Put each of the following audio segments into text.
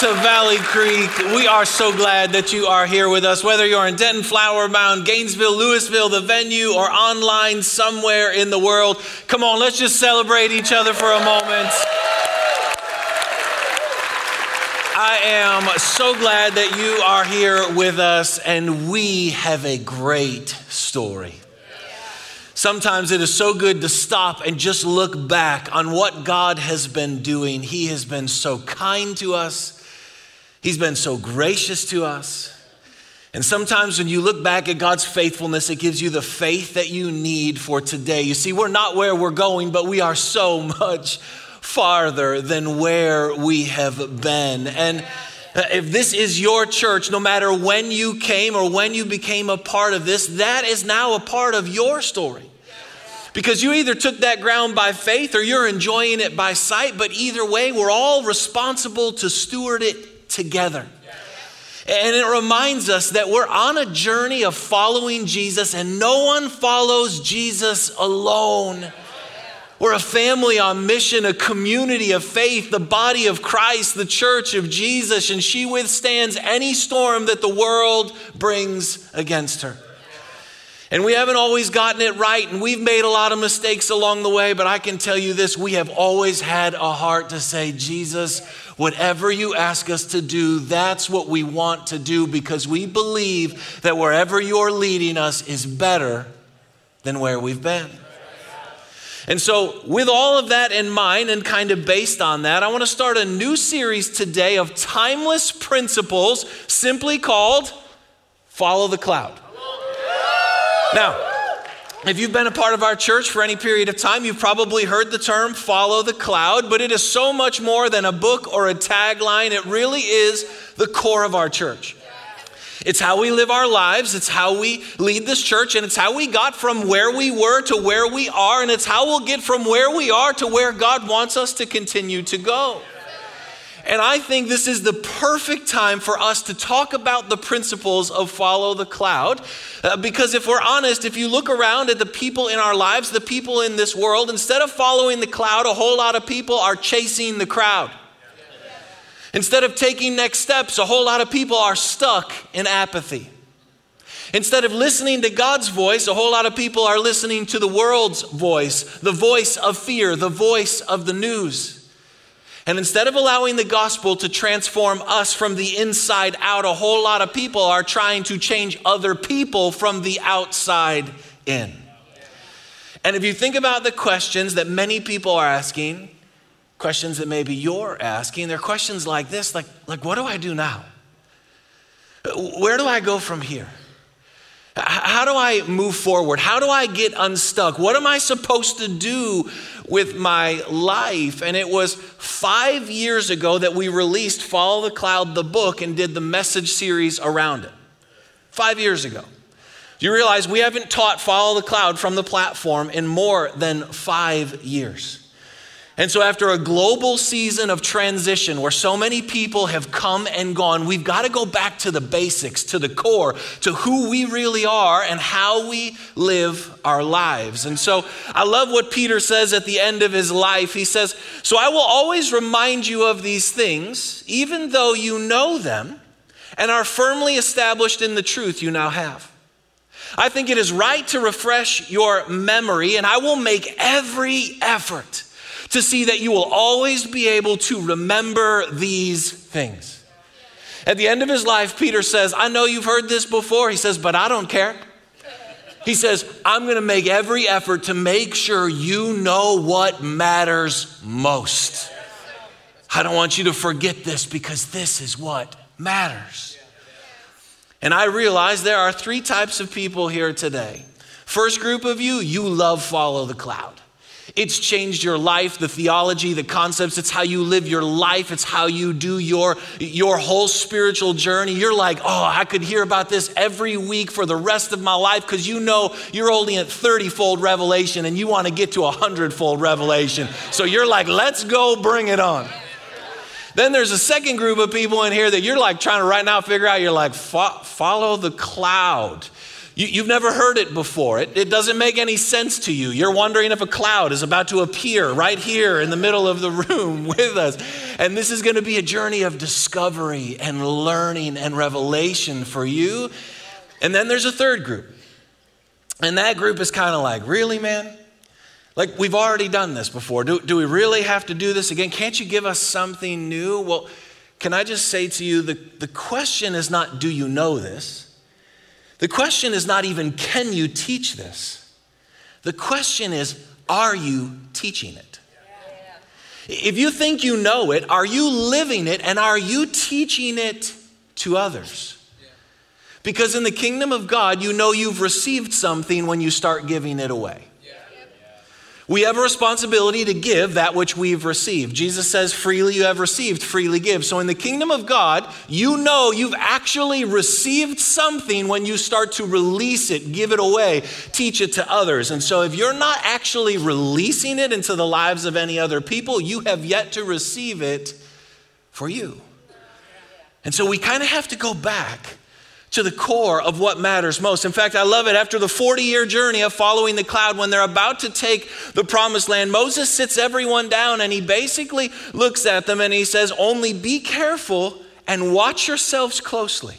to Valley Creek. We are so glad that you are here with us, whether you're in Denton, Flower Mound, Gainesville, Lewisville, the venue, or online somewhere in the world. Come on, let's just celebrate each other for a moment. I am so glad that you are here with us, and we have a great story. Sometimes it is so good to stop and just look back on what God has been doing. He has been so kind to us, He's been so gracious to us. And sometimes when you look back at God's faithfulness, it gives you the faith that you need for today. You see, we're not where we're going, but we are so much farther than where we have been. And uh, if this is your church, no matter when you came or when you became a part of this, that is now a part of your story. Because you either took that ground by faith or you're enjoying it by sight, but either way, we're all responsible to steward it together. And it reminds us that we're on a journey of following Jesus, and no one follows Jesus alone. We're a family on mission, a community of faith, the body of Christ, the church of Jesus, and she withstands any storm that the world brings against her. And we haven't always gotten it right, and we've made a lot of mistakes along the way, but I can tell you this we have always had a heart to say, Jesus, whatever you ask us to do, that's what we want to do because we believe that wherever you're leading us is better than where we've been. And so, with all of that in mind and kind of based on that, I want to start a new series today of timeless principles simply called Follow the Cloud. Now, if you've been a part of our church for any period of time, you've probably heard the term follow the cloud, but it is so much more than a book or a tagline. It really is the core of our church. It's how we live our lives, it's how we lead this church, and it's how we got from where we were to where we are, and it's how we'll get from where we are to where God wants us to continue to go. And I think this is the perfect time for us to talk about the principles of follow the cloud. Uh, because if we're honest, if you look around at the people in our lives, the people in this world, instead of following the cloud, a whole lot of people are chasing the crowd. Instead of taking next steps, a whole lot of people are stuck in apathy. Instead of listening to God's voice, a whole lot of people are listening to the world's voice, the voice of fear, the voice of the news. And instead of allowing the gospel to transform us from the inside out, a whole lot of people are trying to change other people from the outside in. And if you think about the questions that many people are asking, questions that maybe you're asking, they're questions like this like, like what do I do now? Where do I go from here? How do I move forward? How do I get unstuck? What am I supposed to do with my life? And it was five years ago that we released Follow the Cloud, the book, and did the message series around it. Five years ago. Do you realize we haven't taught Follow the Cloud from the platform in more than five years? And so, after a global season of transition where so many people have come and gone, we've got to go back to the basics, to the core, to who we really are and how we live our lives. And so, I love what Peter says at the end of his life. He says, So I will always remind you of these things, even though you know them and are firmly established in the truth you now have. I think it is right to refresh your memory, and I will make every effort to see that you will always be able to remember these things. At the end of his life, Peter says, I know you've heard this before. He says, but I don't care. He says, I'm going to make every effort to make sure you know what matters most. I don't want you to forget this because this is what matters. And I realize there are three types of people here today. First group of you, you love follow the cloud. It's changed your life, the theology, the concepts. It's how you live your life. It's how you do your, your whole spiritual journey. You're like, oh, I could hear about this every week for the rest of my life because you know you're only at 30 fold revelation and you want to get to a 100 fold revelation. So you're like, let's go bring it on. Then there's a second group of people in here that you're like trying to right now figure out, you're like, follow the cloud. You, have never heard it before. It, it doesn't make any sense to you. You're wondering if a cloud is about to appear right here in the middle of the room with us. And this is going to be a journey of discovery and learning and revelation for you. And then there's a third group. And that group is kind of like, really, man? Like, we've already done this before. Do, do we really have to do this again? Can't you give us something new? Well, can I just say to you the, the question is not, do you know this? The question is not even, can you teach this? The question is, are you teaching it? If you think you know it, are you living it and are you teaching it to others? Because in the kingdom of God, you know you've received something when you start giving it away. We have a responsibility to give that which we've received. Jesus says, freely you have received, freely give. So in the kingdom of God, you know you've actually received something when you start to release it, give it away, teach it to others. And so if you're not actually releasing it into the lives of any other people, you have yet to receive it for you. And so we kind of have to go back to the core of what matters most. In fact, I love it. After the 40 year journey of following the cloud, when they're about to take the promised land, Moses sits everyone down and he basically looks at them and he says, Only be careful and watch yourselves closely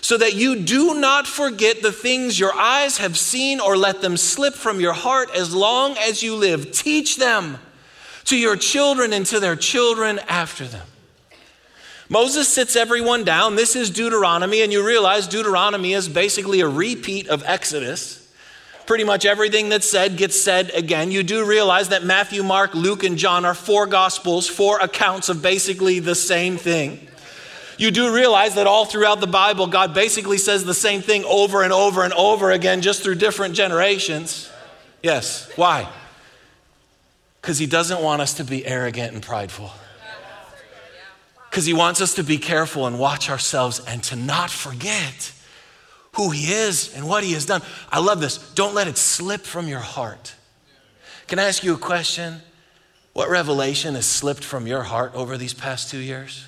so that you do not forget the things your eyes have seen or let them slip from your heart as long as you live. Teach them to your children and to their children after them. Moses sits everyone down. This is Deuteronomy, and you realize Deuteronomy is basically a repeat of Exodus. Pretty much everything that's said gets said again. You do realize that Matthew, Mark, Luke, and John are four gospels, four accounts of basically the same thing. You do realize that all throughout the Bible, God basically says the same thing over and over and over again, just through different generations. Yes. Why? Because He doesn't want us to be arrogant and prideful because he wants us to be careful and watch ourselves and to not forget who he is and what he has done. I love this. Don't let it slip from your heart. Can I ask you a question? What revelation has slipped from your heart over these past two years?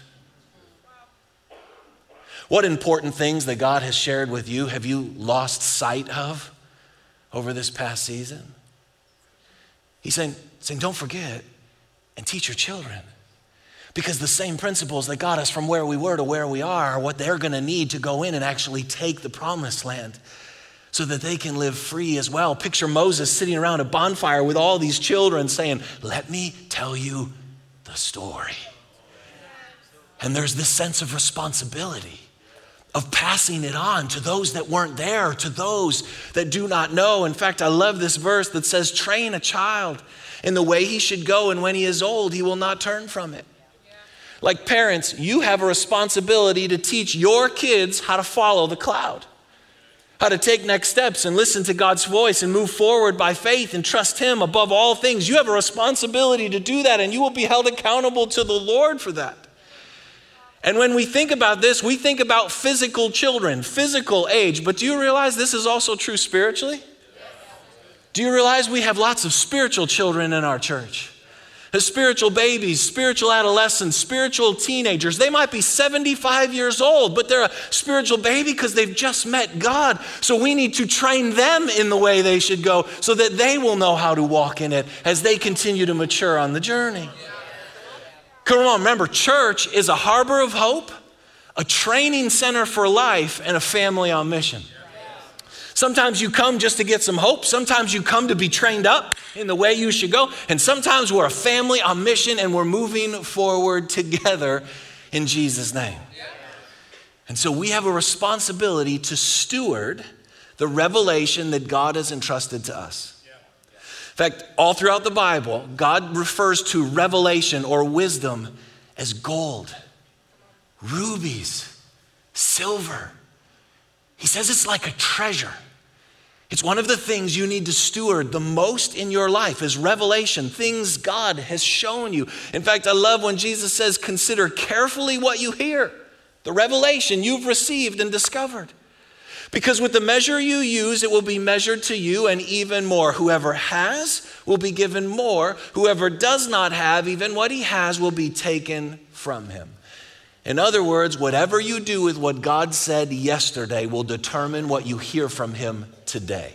What important things that God has shared with you have you lost sight of over this past season? He's saying, saying don't forget and teach your children. Because the same principles that got us from where we were to where we are are what they're going to need to go in and actually take the promised land so that they can live free as well. Picture Moses sitting around a bonfire with all these children saying, Let me tell you the story. And there's this sense of responsibility of passing it on to those that weren't there, to those that do not know. In fact, I love this verse that says, Train a child in the way he should go, and when he is old, he will not turn from it. Like parents, you have a responsibility to teach your kids how to follow the cloud, how to take next steps and listen to God's voice and move forward by faith and trust Him above all things. You have a responsibility to do that, and you will be held accountable to the Lord for that. And when we think about this, we think about physical children, physical age, but do you realize this is also true spiritually? Do you realize we have lots of spiritual children in our church? Spiritual babies, spiritual adolescents, spiritual teenagers. They might be 75 years old, but they're a spiritual baby because they've just met God. So we need to train them in the way they should go so that they will know how to walk in it as they continue to mature on the journey. Come on, remember, church is a harbor of hope, a training center for life, and a family on mission. Sometimes you come just to get some hope. Sometimes you come to be trained up in the way you should go. And sometimes we're a family on mission and we're moving forward together in Jesus' name. And so we have a responsibility to steward the revelation that God has entrusted to us. In fact, all throughout the Bible, God refers to revelation or wisdom as gold, rubies, silver. He says it's like a treasure. It's one of the things you need to steward the most in your life is revelation, things God has shown you. In fact, I love when Jesus says, consider carefully what you hear, the revelation you've received and discovered. Because with the measure you use, it will be measured to you and even more. Whoever has will be given more. Whoever does not have, even what he has will be taken from him. In other words, whatever you do with what God said yesterday will determine what you hear from Him today.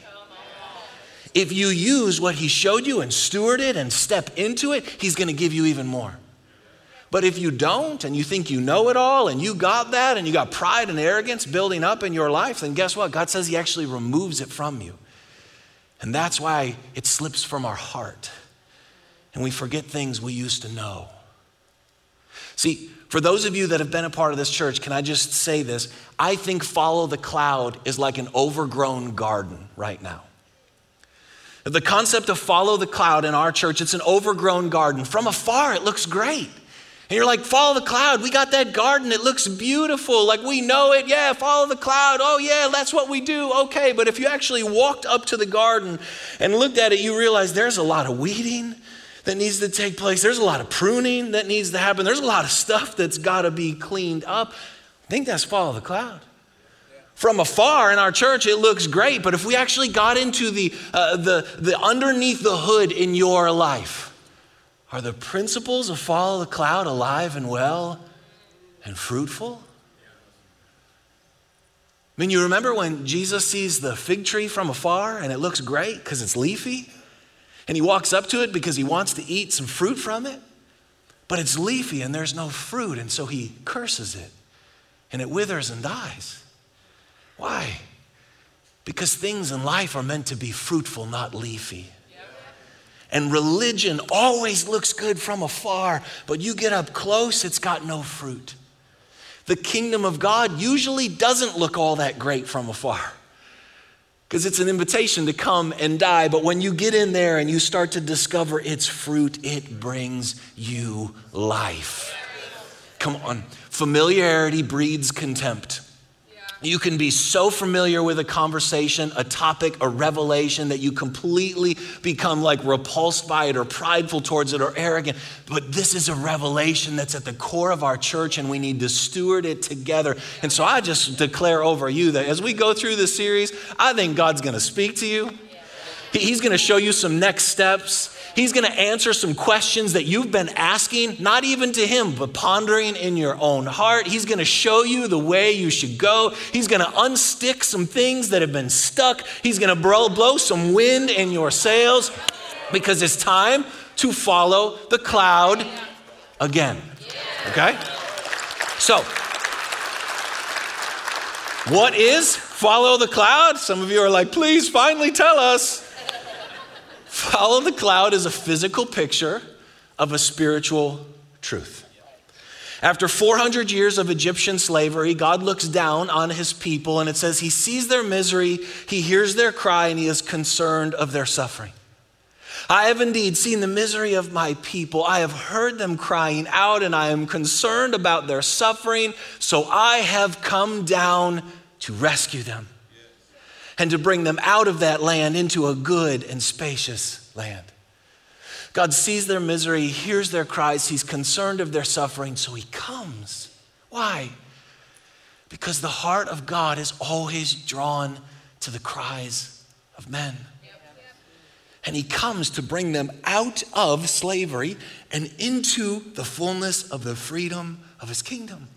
If you use what He showed you and steward it and step into it, He's going to give you even more. But if you don't and you think you know it all and you got that and you got pride and arrogance building up in your life, then guess what? God says He actually removes it from you. And that's why it slips from our heart and we forget things we used to know. See, for those of you that have been a part of this church, can I just say this? I think follow the cloud is like an overgrown garden right now. The concept of follow the cloud in our church, it's an overgrown garden. From afar, it looks great. And you're like, follow the cloud. We got that garden. It looks beautiful. Like we know it. Yeah, follow the cloud. Oh, yeah, that's what we do. Okay. But if you actually walked up to the garden and looked at it, you realize there's a lot of weeding that needs to take place. There's a lot of pruning that needs to happen. There's a lot of stuff that's got to be cleaned up. I think that's follow the cloud. From afar in our church, it looks great, but if we actually got into the, uh, the, the underneath the hood in your life, are the principles of follow the cloud alive and well and fruitful? I mean, you remember when Jesus sees the fig tree from afar and it looks great because it's leafy? And he walks up to it because he wants to eat some fruit from it? But it's leafy and there's no fruit, and so he curses it and it withers and dies. Why? Because things in life are meant to be fruitful, not leafy. And religion always looks good from afar, but you get up close, it's got no fruit. The kingdom of God usually doesn't look all that great from afar because it's an invitation to come and die. But when you get in there and you start to discover its fruit, it brings you life. Come on. Familiarity breeds contempt. You can be so familiar with a conversation, a topic, a revelation that you completely become like repulsed by it or prideful towards it or arrogant. But this is a revelation that's at the core of our church and we need to steward it together. And so I just declare over you that as we go through this series, I think God's going to speak to you. He's going to show you some next steps. He's going to answer some questions that you've been asking, not even to him, but pondering in your own heart. He's going to show you the way you should go. He's going to unstick some things that have been stuck. He's going to blow, blow some wind in your sails because it's time to follow the cloud again. Okay? So, what is follow the cloud? Some of you are like, please finally tell us. Follow the cloud is a physical picture of a spiritual truth. After 400 years of Egyptian slavery, God looks down on his people and it says he sees their misery, he hears their cry, and he is concerned of their suffering. I have indeed seen the misery of my people. I have heard them crying out, and I am concerned about their suffering. So I have come down to rescue them and to bring them out of that land into a good and spacious land. God sees their misery, hears their cries, He's concerned of their suffering, so He comes. Why? Because the heart of God is always drawn to the cries of men. And He comes to bring them out of slavery and into the fullness of the freedom of His kingdom.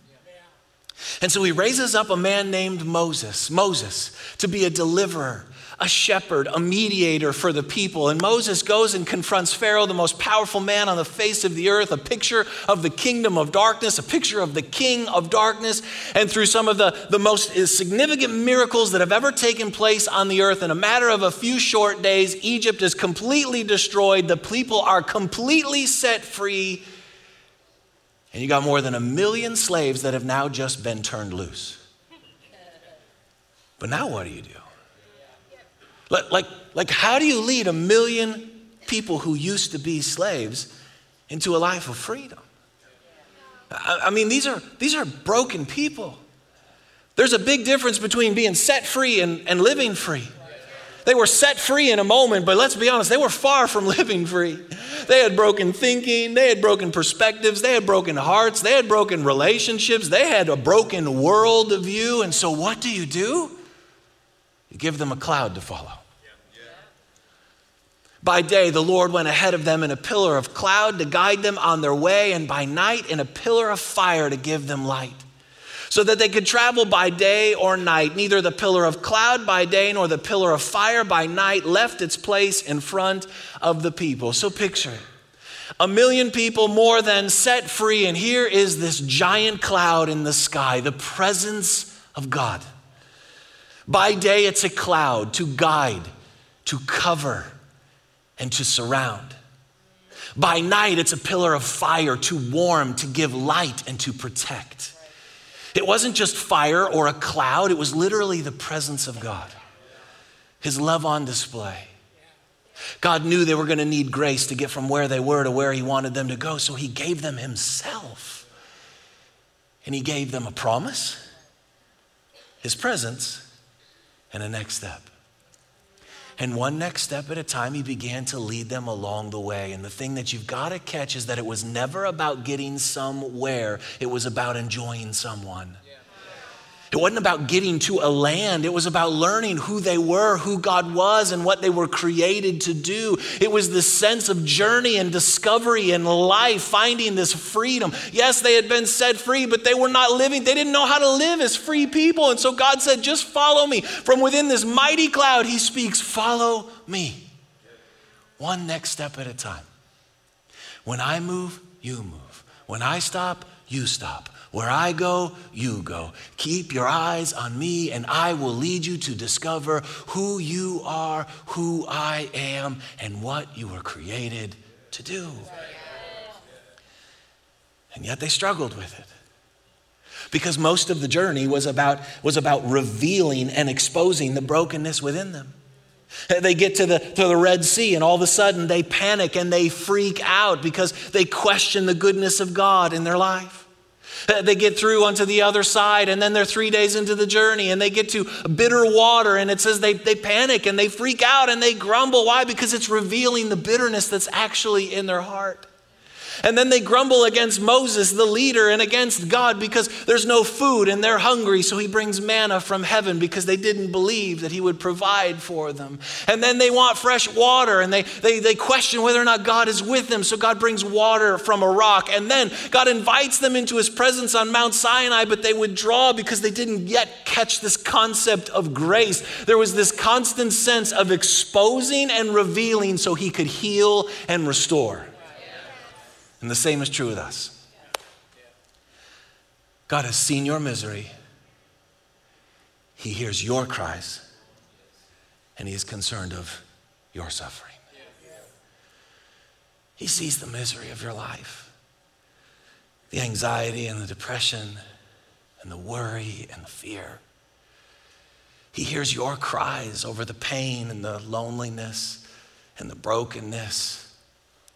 And so he raises up a man named Moses, Moses, to be a deliverer, a shepherd, a mediator for the people. And Moses goes and confronts Pharaoh, the most powerful man on the face of the earth, a picture of the kingdom of darkness, a picture of the king of darkness. And through some of the, the most significant miracles that have ever taken place on the earth, in a matter of a few short days, Egypt is completely destroyed. The people are completely set free and you got more than a million slaves that have now just been turned loose. But now what do you do? Like, like, like how do you lead a million people who used to be slaves into a life of freedom? I, I mean, these are, these are broken people. There's a big difference between being set free and, and living free. They were set free in a moment, but let's be honest, they were far from living free. They had broken thinking, they had broken perspectives, they had broken hearts, they had broken relationships, they had a broken world view. And so, what do you do? You give them a cloud to follow. By day, the Lord went ahead of them in a pillar of cloud to guide them on their way, and by night, in a pillar of fire to give them light, so that they could travel by day or night. Neither the pillar of cloud by day nor the pillar of fire by night left its place in front of the people. So picture it a million people more than set free, and here is this giant cloud in the sky, the presence of God. By day, it's a cloud to guide, to cover, and to surround. By night, it's a pillar of fire to warm, to give light, and to protect. It wasn't just fire or a cloud, it was literally the presence of God, His love on display. God knew they were going to need grace to get from where they were to where He wanted them to go, so He gave them Himself. And He gave them a promise, His presence, and a next step. And one next step at a time, he began to lead them along the way. And the thing that you've got to catch is that it was never about getting somewhere, it was about enjoying someone. It wasn't about getting to a land. It was about learning who they were, who God was, and what they were created to do. It was this sense of journey and discovery and life, finding this freedom. Yes, they had been set free, but they were not living. They didn't know how to live as free people. And so God said, Just follow me. From within this mighty cloud, He speaks, Follow me. One next step at a time. When I move, you move. When I stop, you stop. Where I go, you go. Keep your eyes on me, and I will lead you to discover who you are, who I am, and what you were created to do. And yet they struggled with it. Because most of the journey was about, was about revealing and exposing the brokenness within them. They get to the, to the Red Sea, and all of a sudden they panic and they freak out because they question the goodness of God in their life. They get through onto the other side, and then they're three days into the journey, and they get to bitter water, and it says they, they panic and they freak out and they grumble. Why? Because it's revealing the bitterness that's actually in their heart. And then they grumble against Moses, the leader, and against God because there's no food and they're hungry. So he brings manna from heaven because they didn't believe that he would provide for them. And then they want fresh water and they, they, they question whether or not God is with them. So God brings water from a rock. And then God invites them into his presence on Mount Sinai, but they withdraw because they didn't yet catch this concept of grace. There was this constant sense of exposing and revealing so he could heal and restore. And the same is true with us. God has seen your misery, He hears your cries, and He is concerned of your suffering. He sees the misery of your life, the anxiety and the depression and the worry and the fear. He hears your cries over the pain and the loneliness and the brokenness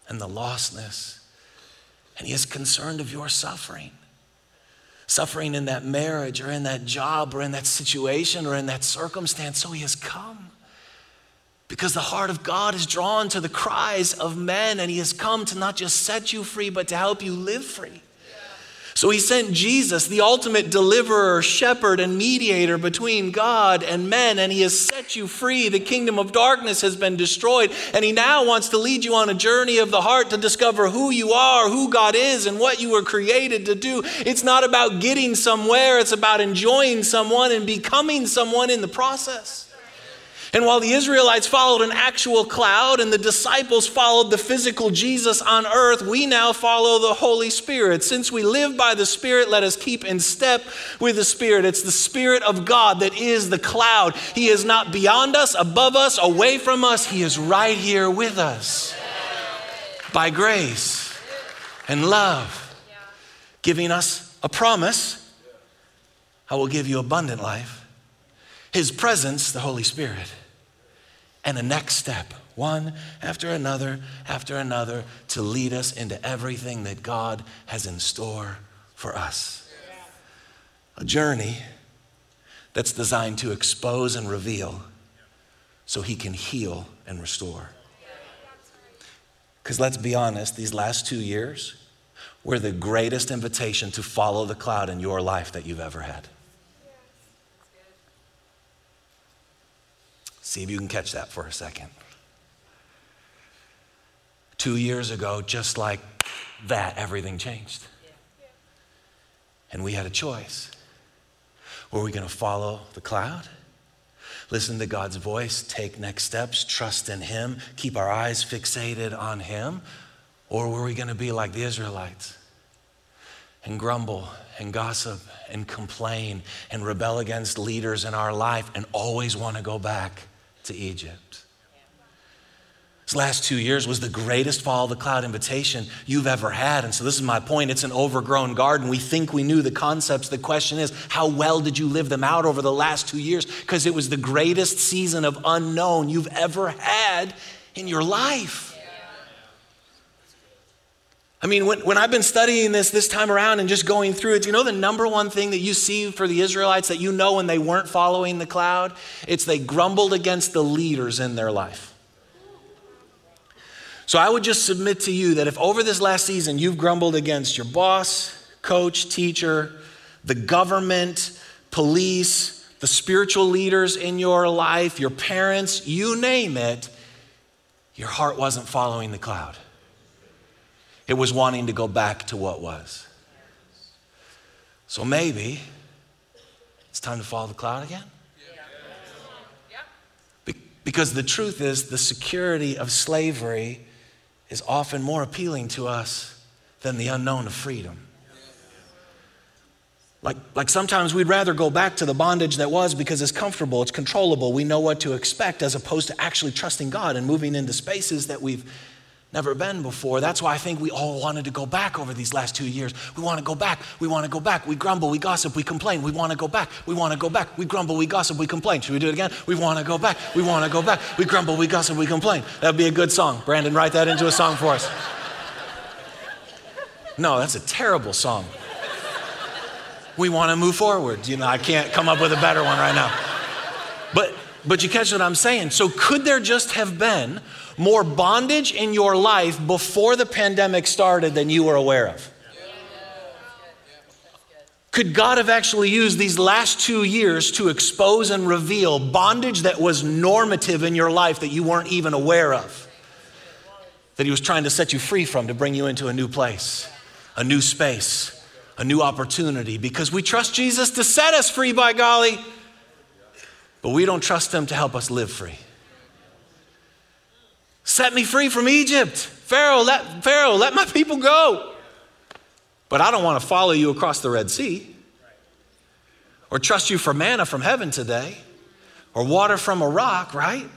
and the lostness and He is concerned of your suffering. Suffering in that marriage or in that job or in that situation or in that circumstance. So He has come. Because the heart of God is drawn to the cries of men, and He has come to not just set you free, but to help you live free. So he sent Jesus, the ultimate deliverer, shepherd, and mediator between God and men, and he has set you free. The kingdom of darkness has been destroyed, and he now wants to lead you on a journey of the heart to discover who you are, who God is, and what you were created to do. It's not about getting somewhere, it's about enjoying someone and becoming someone in the process. And while the Israelites followed an actual cloud and the disciples followed the physical Jesus on earth, we now follow the Holy Spirit. Since we live by the Spirit, let us keep in step with the Spirit. It's the Spirit of God that is the cloud. He is not beyond us, above us, away from us. He is right here with us by grace and love, giving us a promise I will give you abundant life his presence, the Holy Spirit, and a next step, one after another after another, to lead us into everything that God has in store for us. A journey that's designed to expose and reveal so he can heal and restore. Because let's be honest, these last two years were the greatest invitation to follow the cloud in your life that you've ever had. See if you can catch that for a second. two years ago, just like that, everything changed. And we had a choice. Were we going to follow the cloud? Listen to God's voice, take next steps, trust in Him, keep our eyes fixated on Him? Or were we going to be like the Israelites and grumble and gossip and complain and rebel against leaders in our life and always want to go back to Egypt? This last two years was the greatest follow the cloud invitation you've ever had. And so, this is my point. It's an overgrown garden. We think we knew the concepts. The question is, how well did you live them out over the last two years? Because it was the greatest season of unknown you've ever had in your life. I mean, when, when I've been studying this this time around and just going through it, you know the number one thing that you see for the Israelites that you know when they weren't following the cloud? It's they grumbled against the leaders in their life. So I would just submit to you that if over this last season you've grumbled against your boss, coach, teacher, the government, police, the spiritual leaders in your life, your parents, you name it, your heart wasn't following the cloud. It was wanting to go back to what was. So maybe it's time to follow the cloud again. Because the truth is, the security of slavery is often more appealing to us than the unknown of freedom. Like, like sometimes we'd rather go back to the bondage that was because it's comfortable, it's controllable, we know what to expect, as opposed to actually trusting God and moving into spaces that we've never been before. That's why I think we all wanted to go back over these last two years. We want to go back. We want to go back. We grumble, we gossip, we complain. We want to go back. We want to go back. We grumble, we gossip, we complain. Should we do it again? We want to go back. We want to go back. We grumble, we gossip, we complain. That'd be a good song. Brandon, write that into a song for us. No, that's a terrible song. We want to move forward. You know, I can't come up with a better one right now. But but you catch what I'm saying? So could there just have been more bondage in your life before the pandemic started than you were aware of? Could God have actually used these last two years to expose and reveal bondage that was normative in your life that you weren't even aware of? That He was trying to set you free from to bring you into a new place, a new space, a new opportunity, because we trust Jesus to set us free, by golly, but we don't trust them to help us live free. Set me free from Egypt. Pharaoh, let, Pharaoh, let my people go. But I don't want to follow you across the Red Sea or trust you for manna from heaven today or water from a rock, right?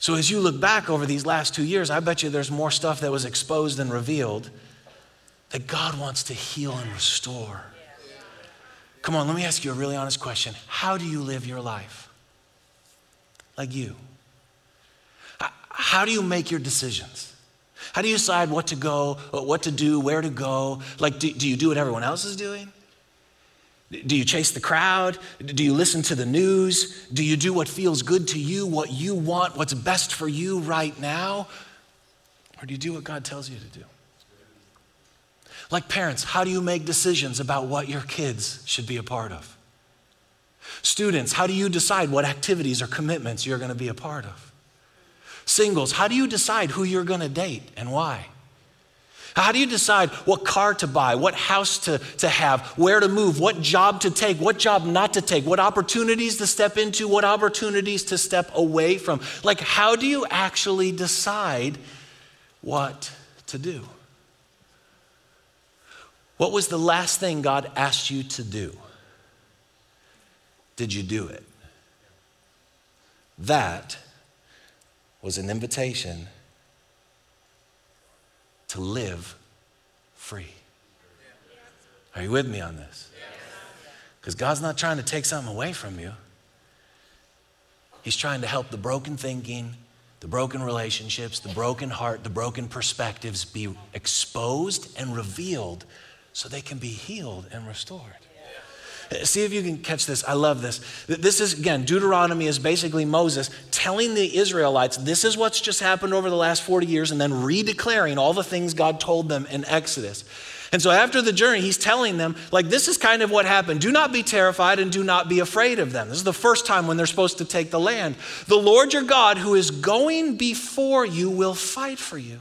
So as you look back over these last two years, I bet you there's more stuff that was exposed and revealed that God wants to heal and restore. Come on, let me ask you a really honest question. How do you live your life? Like you. How do you make your decisions? How do you decide what to go, uh, what to do, where to go? Like, do, do you do what everyone else is doing? Do you chase the crowd? Do you listen to the news? Do you do what feels good to you, what you want, what's best for you right now? Or do you do what God tells you to do? Like parents, how do you make decisions about what your kids should be a part of? Students, how do you decide what activities or commitments you're going to be a part of? Singles, how do you decide who you're going to date and why? How do you decide what car to buy, what house to, to have, where to move, what job to take, what job not to take, what opportunities to step into, what opportunities to step away from? Like, how do you actually decide what to do? What was the last thing God asked you to do? Did you do it? That was an invitation to live free. Are you with me on this? Because God's not trying to take something away from you. He's trying to help the broken thinking, the broken relationships, the broken heart, the broken perspectives be exposed and revealed so they can be healed and restored. See if you can catch this. I love this. This is, again, Deuteronomy is basically Moses telling the Israelites this is what's just happened over the last 40 years and then redeclaring all the things God told them in Exodus. And so after the journey, he's telling them, like, this is kind of what happened. Do not be terrified and do not be afraid of them. This is the first time when they're supposed to take the land. The Lord your God, who is going before you, will fight for you.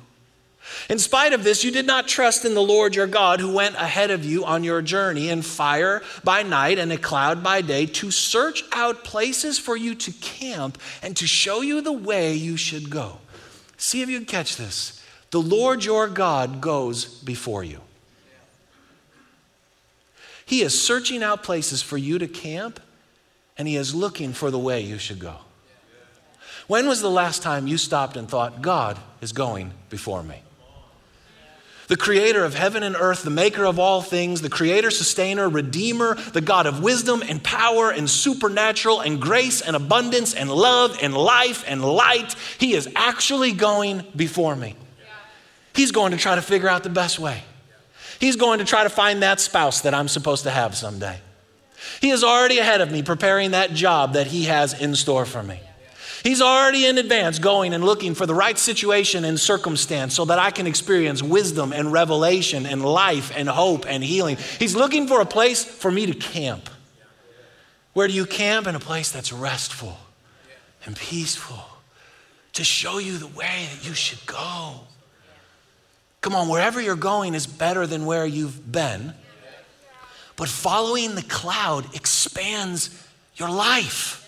In spite of this, you did not trust in the Lord your God, who went ahead of you on your journey in fire by night and a cloud by day to search out places for you to camp and to show you the way you should go. See if you can catch this. The Lord your God goes before you. He is searching out places for you to camp, and He is looking for the way you should go. When was the last time you stopped and thought, God is going before me? The creator of heaven and earth, the maker of all things, the creator, sustainer, redeemer, the God of wisdom and power and supernatural and grace and abundance and love and life and light, he is actually going before me. He's going to try to figure out the best way. He's going to try to find that spouse that I'm supposed to have someday. He is already ahead of me preparing that job that He has in store for me. He's already in advance going and looking for the right situation and circumstance so that I can experience wisdom and revelation and life and hope and healing. He's looking for a place for me to camp. Where do you camp? In a place that's restful and peaceful to show you the way that you should go. Come on, wherever you're going is better than where you've been. But following the cloud expands your life.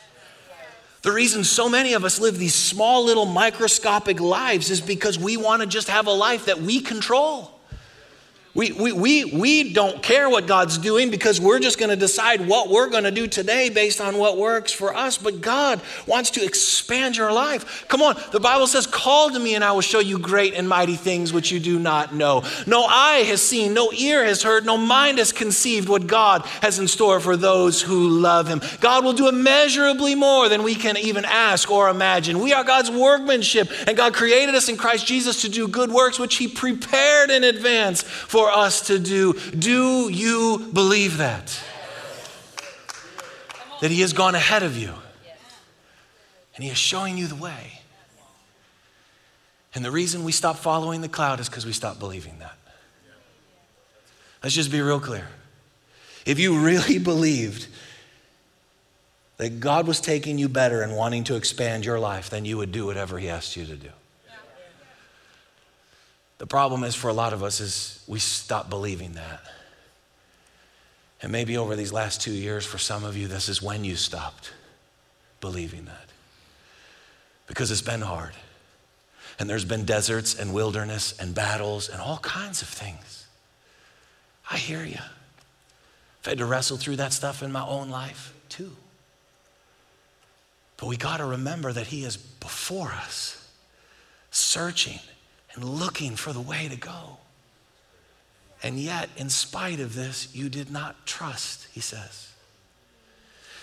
The reason so many of us live these small little microscopic lives is because we want to just have a life that we control. We, we, we, we don't care what God's doing because we're just going to decide what we're going to do today based on what works for us. But God wants to expand your life. Come on, the Bible says, Call to me and I will show you great and mighty things which you do not know. No eye has seen, no ear has heard, no mind has conceived what God has in store for those who love Him. God will do immeasurably more than we can even ask or imagine. We are God's workmanship, and God created us in Christ Jesus to do good works which He prepared in advance for for us to do. Do you believe that? That He has gone ahead of you and He is showing you the way. And the reason we stop following the cloud is because we stop believing that. Let's just be real clear. If you really believed that God was taking you better and wanting to expand your life, then you would do whatever He asked you to do. The problem is for a lot of us is we stop believing that. And maybe over these last two years, for some of you, this is when you stopped believing that. Because it's been hard. And there's been deserts and wilderness and battles and all kinds of things. I hear you. I've had to wrestle through that stuff in my own life too. But we got to remember that He is before us, searching and looking for the way to go. And yet, in spite of this, you did not trust, he says.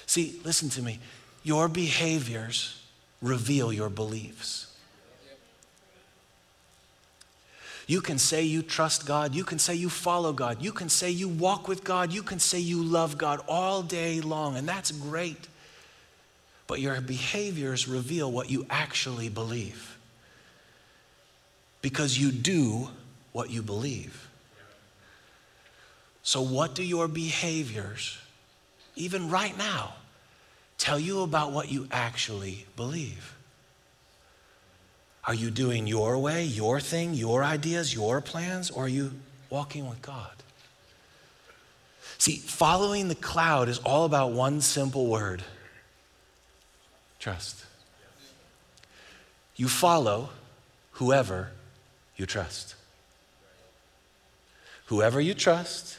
See, listen to me. Your behaviors reveal your beliefs. You can say you trust God. You can say you follow God. You can say you walk with God. You can say you love God all day long, and that's great. But your behaviors reveal what you actually believe because you do what you believe. So, what do your behaviors, even right now, tell you about what you actually believe? Are you doing your way, your thing, your ideas, your plans, or are you walking with God? See, following the cloud is all about one simple word trust. You follow whoever you trust. Whoever you trust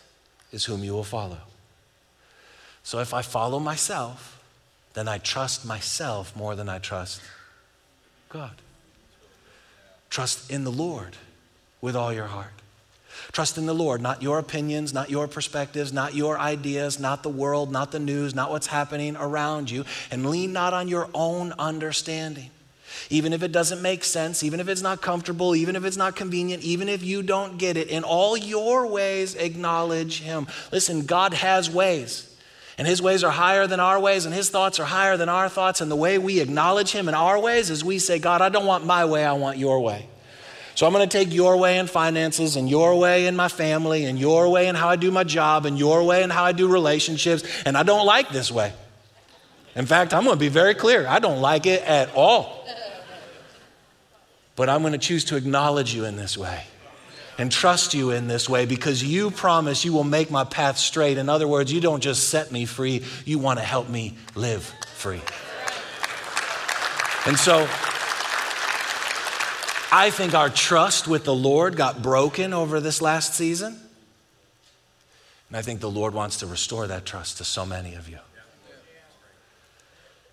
is whom you will follow. So if I follow myself, then I trust myself more than I trust God. Trust in the Lord with all your heart. Trust in the Lord, not your opinions, not your perspectives, not your ideas, not the world, not the news, not what's happening around you, and lean not on your own understanding even if it doesn't make sense, even if it's not comfortable, even if it's not convenient, even if you don't get it, in all your ways, acknowledge Him. Listen, God has ways. And his ways are higher than our ways, and his thoughts are higher than our thoughts. And the way we acknowledge him in our ways is we say, God, I don't want my way, I want your way. So I'm going to take your way in finances and your way in my family and your way in how I do my job and your way in how I do relationships. And I don't like this way. In fact, I'm going to be very clear I don't like it at all. But I'm going to choose to acknowledge you in this way and trust you in this way because you promise you will make my path straight. In other words, you don't just set me free, you want to help me live free. And so I think our trust with the Lord got broken over this last season. And I think the Lord wants to restore that trust to so many of you.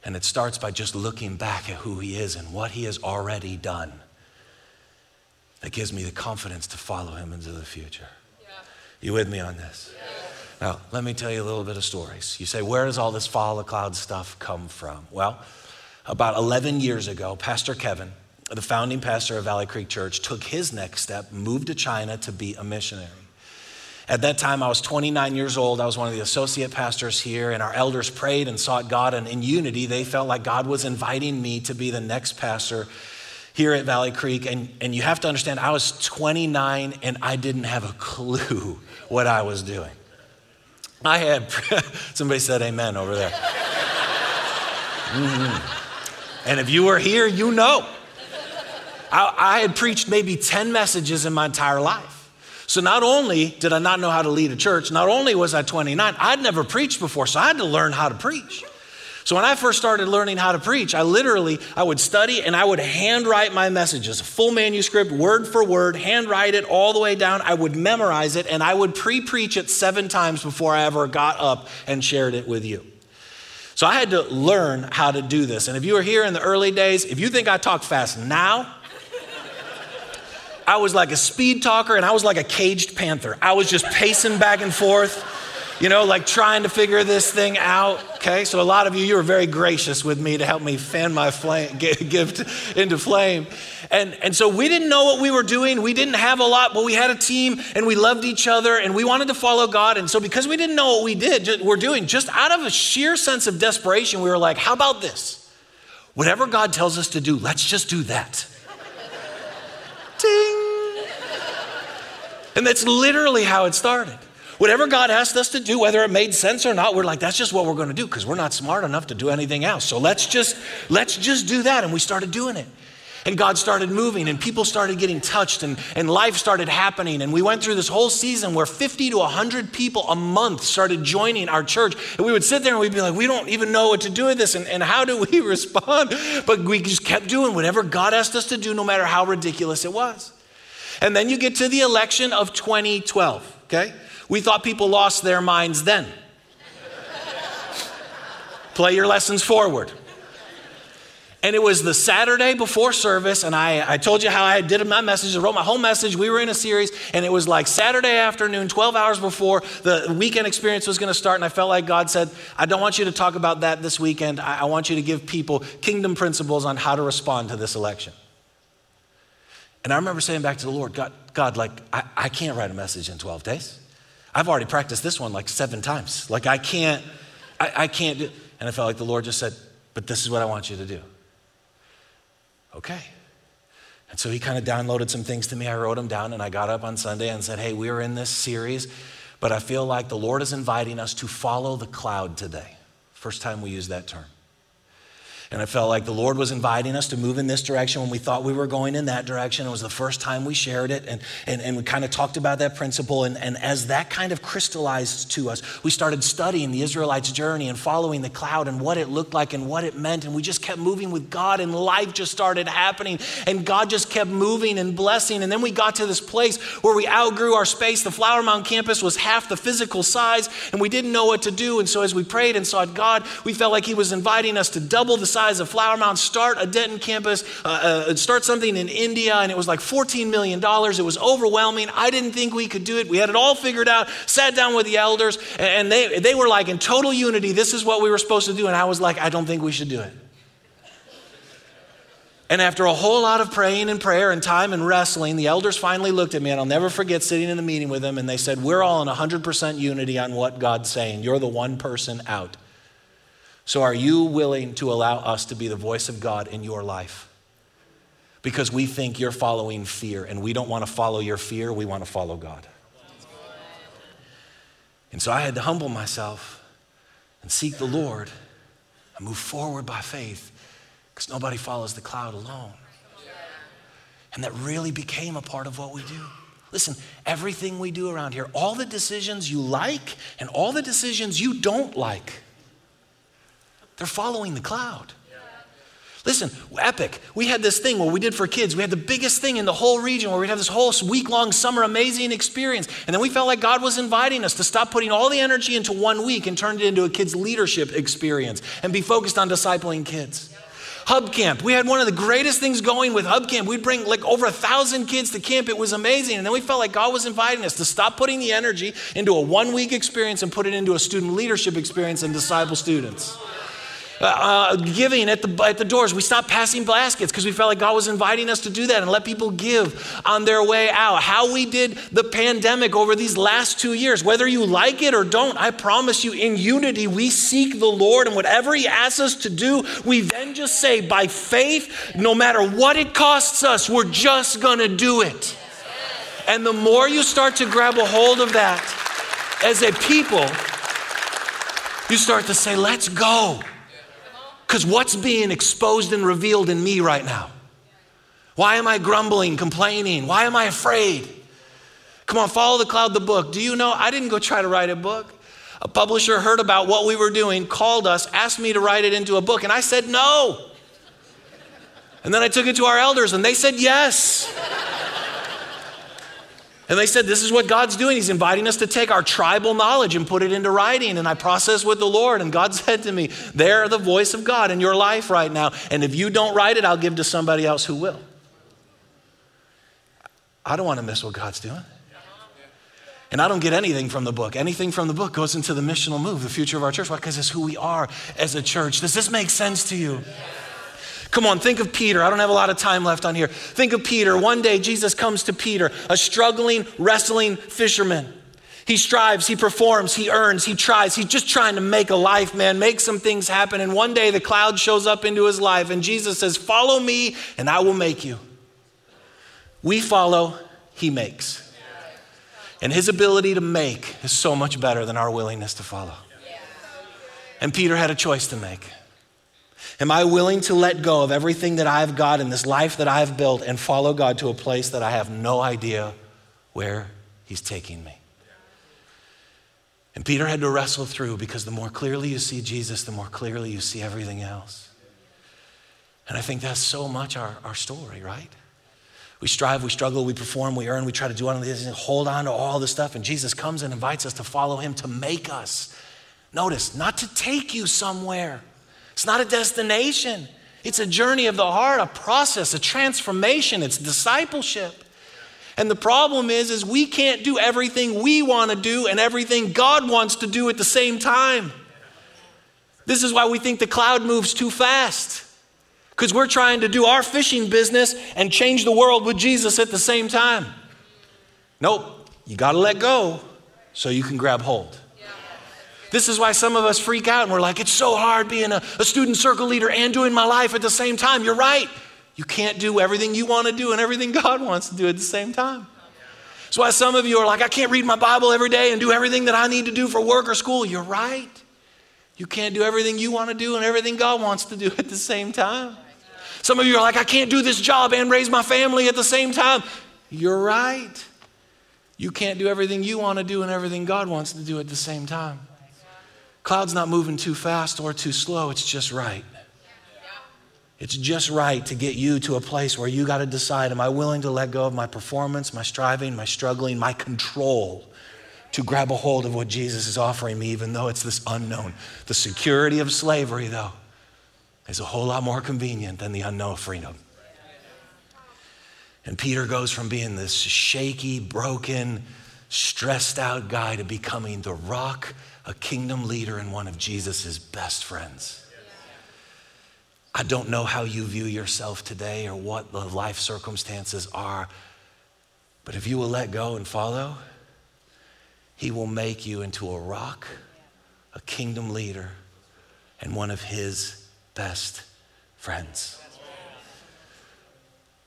And it starts by just looking back at who He is and what He has already done. That gives me the confidence to follow Him into the future. Yeah. You with me on this? Yeah. Now, let me tell you a little bit of stories. You say, where does all this follow the cloud stuff come from? Well, about 11 years ago, Pastor Kevin, the founding pastor of Valley Creek Church, took his next step, moved to China to be a missionary. At that time, I was 29 years old. I was one of the associate pastors here, and our elders prayed and sought God. And in unity, they felt like God was inviting me to be the next pastor here at Valley Creek. And, and you have to understand, I was 29 and I didn't have a clue what I was doing. I had, somebody said amen over there. Mm-hmm. And if you were here, you know. I, I had preached maybe 10 messages in my entire life. So not only did I not know how to lead a church, not only was I 29, I'd never preached before, so I had to learn how to preach. So when I first started learning how to preach, I literally I would study and I would handwrite my messages, full manuscript, word for word, handwrite it all the way down. I would memorize it and I would pre-preach it 7 times before I ever got up and shared it with you. So I had to learn how to do this. And if you were here in the early days, if you think I talk fast now, I was like a speed talker and I was like a caged panther. I was just pacing back and forth, you know, like trying to figure this thing out. Okay, so a lot of you, you were very gracious with me to help me fan my flame, gift into flame. And, and so we didn't know what we were doing. We didn't have a lot, but we had a team and we loved each other and we wanted to follow God. And so because we didn't know what we did, we're doing, just out of a sheer sense of desperation, we were like, how about this? Whatever God tells us to do, let's just do that. Ding. And that's literally how it started. Whatever God asked us to do, whether it made sense or not, we're like, that's just what we're going to do because we're not smart enough to do anything else. So let's just let's just do that. And we started doing it. And God started moving, and people started getting touched, and, and life started happening. And we went through this whole season where 50 to 100 people a month started joining our church. And we would sit there and we'd be like, we don't even know what to do with this, and, and how do we respond? But we just kept doing whatever God asked us to do, no matter how ridiculous it was. And then you get to the election of 2012, okay? We thought people lost their minds then. Play your lessons forward. And it was the Saturday before service, and I, I told you how I did my message. I wrote my whole message. We were in a series, and it was like Saturday afternoon, 12 hours before the weekend experience was going to start. And I felt like God said, I don't want you to talk about that this weekend. I, I want you to give people kingdom principles on how to respond to this election. And I remember saying back to the Lord, God, God like, I, I can't write a message in 12 days. I've already practiced this one like seven times. Like, I can't, I, I can't do. And I felt like the Lord just said, But this is what I want you to do. Okay. And so he kind of downloaded some things to me. I wrote them down and I got up on Sunday and said, Hey, we are in this series, but I feel like the Lord is inviting us to follow the cloud today. First time we use that term. And I felt like the Lord was inviting us to move in this direction when we thought we were going in that direction. It was the first time we shared it, and, and, and we kind of talked about that principle. And, and as that kind of crystallized to us, we started studying the Israelites' journey and following the cloud and what it looked like and what it meant. And we just kept moving with God, and life just started happening. And God just kept moving and blessing. And then we got to this place where we outgrew our space. The Flower Mound campus was half the physical size, and we didn't know what to do. And so as we prayed and sought God, we felt like He was inviting us to double the size of Flower Mound, start a Denton campus, uh, uh, start something in India, and it was like $14 million. It was overwhelming. I didn't think we could do it. We had it all figured out, sat down with the elders, and they, they were like in total unity, this is what we were supposed to do. And I was like, I don't think we should do it. And after a whole lot of praying and prayer and time and wrestling, the elders finally looked at me, and I'll never forget sitting in the meeting with them, and they said, We're all in 100% unity on what God's saying. You're the one person out. So, are you willing to allow us to be the voice of God in your life? because we think you're following fear, and we don't want to follow your fear, we want to follow God. And so I had to humble myself and seek the Lord and move forward by faith because nobody follows the cloud alone. And that really became a part of what we do. Listen, everything we do around here, all the decisions you like and all the decisions you don't like, they're following the cloud. Listen, epic. We had this thing where we did for kids. We had the biggest thing in the whole region where we'd have this whole week long summer amazing experience. And then we felt like God was inviting us to stop putting all the energy into one week and turn it into a kids' leadership experience and be focused on discipling kids. Hub Camp. We had one of the greatest things going with Hub Camp. We'd bring like over a thousand kids to camp. It was amazing. And then we felt like God was inviting us to stop putting the energy into a one week experience and put it into a student leadership experience and disciple students. Uh, giving at the, at the doors. We stopped passing baskets because we felt like God was inviting us to do that and let people give on their way out. How we did the pandemic over these last two years, whether you like it or don't, I promise you, in unity, we seek the Lord, and whatever He asks us to do, we then just say, by faith, no matter what it costs us, we're just going to do it. And the more you start to grab a hold of that as a people, you start to say, let's go. Because what's being exposed and revealed in me right now? Why am I grumbling, complaining? Why am I afraid? Come on, follow the cloud, the book. Do you know I didn't go try to write a book? A publisher heard about what we were doing, called us, asked me to write it into a book, and I said no. And then I took it to our elders, and they said yes. And they said, This is what God's doing. He's inviting us to take our tribal knowledge and put it into writing. And I processed with the Lord. And God said to me, They're the voice of God in your life right now. And if you don't write it, I'll give to somebody else who will. I don't want to miss what God's doing. And I don't get anything from the book. Anything from the book goes into the missional move, the future of our church. Why? Because it's who we are as a church. Does this make sense to you? Come on, think of Peter. I don't have a lot of time left on here. Think of Peter. One day, Jesus comes to Peter, a struggling, wrestling fisherman. He strives, he performs, he earns, he tries. He's just trying to make a life, man, make some things happen. And one day the cloud shows up into his life, and Jesus says, Follow me, and I will make you. We follow, he makes. And his ability to make is so much better than our willingness to follow. And Peter had a choice to make. Am I willing to let go of everything that I've got in this life that I've built and follow God to a place that I have no idea where He's taking me? And Peter had to wrestle through because the more clearly you see Jesus, the more clearly you see everything else. And I think that's so much our, our story, right? We strive, we struggle, we perform, we earn, we try to do all these things, hold on to all this stuff. And Jesus comes and invites us to follow him to make us. Notice, not to take you somewhere. It's not a destination. It's a journey of the heart, a process, a transformation. It's discipleship. And the problem is is we can't do everything we want to do and everything God wants to do at the same time. This is why we think the cloud moves too fast. Cuz we're trying to do our fishing business and change the world with Jesus at the same time. Nope, you got to let go so you can grab hold. This is why some of us freak out and we're like, it's so hard being a, a student circle leader and doing my life at the same time. You're right. You can't do everything you want to do and everything God wants to do at the same time. That's why some of you are like, I can't read my Bible every day and do everything that I need to do for work or school. You're right. You can't do everything you want to do and everything God wants to do at the same time. Some of you are like, I can't do this job and raise my family at the same time. You're right. You can't do everything you want to do and everything God wants to do at the same time. Cloud's not moving too fast or too slow, it's just right. It's just right to get you to a place where you got to decide am I willing to let go of my performance, my striving, my struggling, my control to grab a hold of what Jesus is offering me, even though it's this unknown? The security of slavery, though, is a whole lot more convenient than the unknown freedom. And Peter goes from being this shaky, broken, stressed out guy to becoming the rock a kingdom leader and one of Jesus' best friends. I don't know how you view yourself today or what the life circumstances are, but if you will let go and follow, He will make you into a rock, a kingdom leader, and one of His best friends.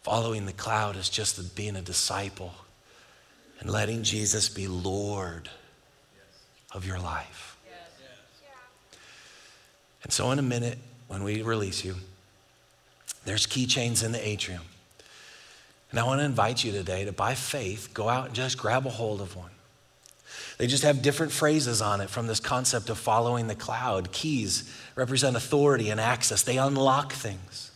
Following the cloud is just being a disciple and letting Jesus be Lord of your life. And so, in a minute, when we release you, there's keychains in the atrium. And I want to invite you today to, by faith, go out and just grab a hold of one. They just have different phrases on it from this concept of following the cloud. Keys represent authority and access, they unlock things.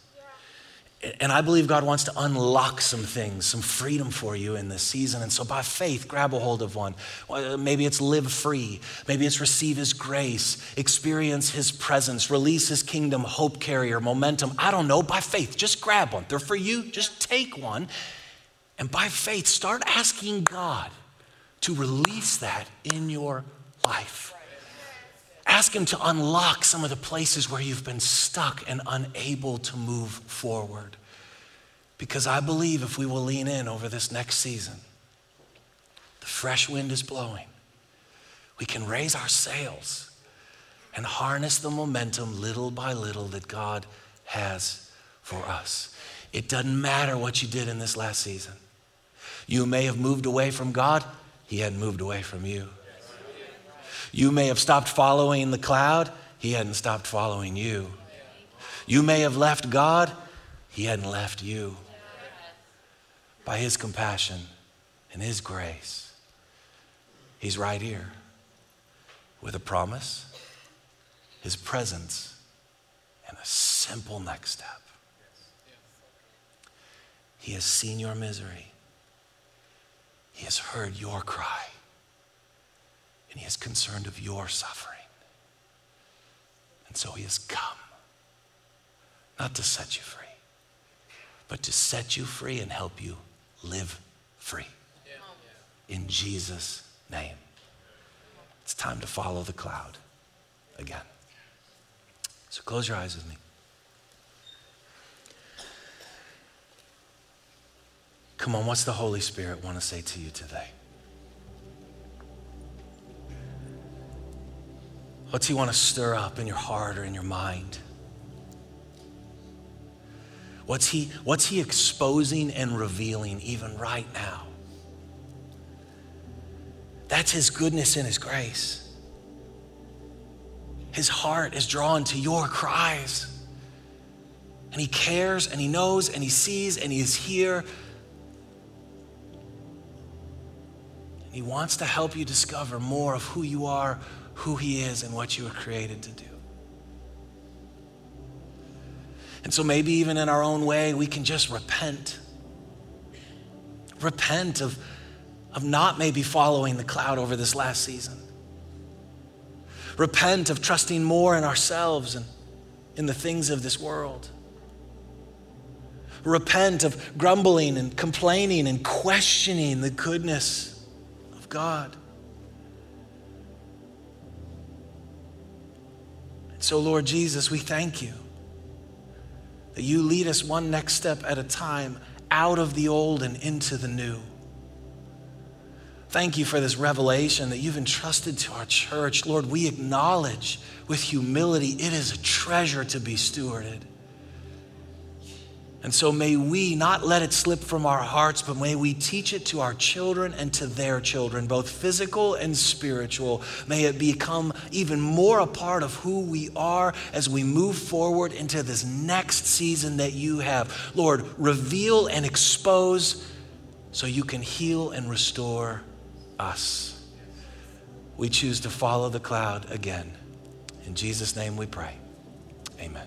And I believe God wants to unlock some things, some freedom for you in this season. And so, by faith, grab a hold of one. Maybe it's live free. Maybe it's receive His grace, experience His presence, release His kingdom, hope carrier, momentum. I don't know. By faith, just grab one. They're for you. Just take one. And by faith, start asking God to release that in your life. Ask Him to unlock some of the places where you've been stuck and unable to move forward. Because I believe if we will lean in over this next season, the fresh wind is blowing. We can raise our sails and harness the momentum little by little that God has for us. It doesn't matter what you did in this last season. You may have moved away from God, He hadn't moved away from you. You may have stopped following the cloud, He hadn't stopped following you. You may have left God, He hadn't left you. By His compassion and His grace, He's right here with a promise, His presence, and a simple next step. He has seen your misery. He has heard your cry and he is concerned of your suffering. And so he has come, not to set you free, but to set you free and help you live free. In Jesus' name. It's time to follow the cloud again. So close your eyes with me. Come on, what's the Holy Spirit want to say to you today? What's He want to stir up in your heart or in your mind? What's he, what's he exposing and revealing even right now? That's His goodness and His grace. His heart is drawn to your cries. And He cares and He knows and He sees and He is here. And He wants to help you discover more of who you are who He is and what you were created to do. And so maybe even in our own way, we can just repent. Repent of, of not maybe following the cloud over this last season. Repent of trusting more in ourselves and in the things of this world. Repent of grumbling and complaining and questioning the goodness of God. So, Lord Jesus, we thank you that you lead us one next step at a time out of the old and into the new. Thank you for this revelation that you've entrusted to our church. Lord, we acknowledge with humility it is a treasure to be stewarded. And so may we not let it slip from our hearts, but may we teach it to our children and to their children, both physical and spiritual. May it become even more a part of who we are as we move forward into this next season that you have. Lord, reveal and expose so you can heal and restore us. We choose to follow the cloud again. In Jesus' name we pray. Amen.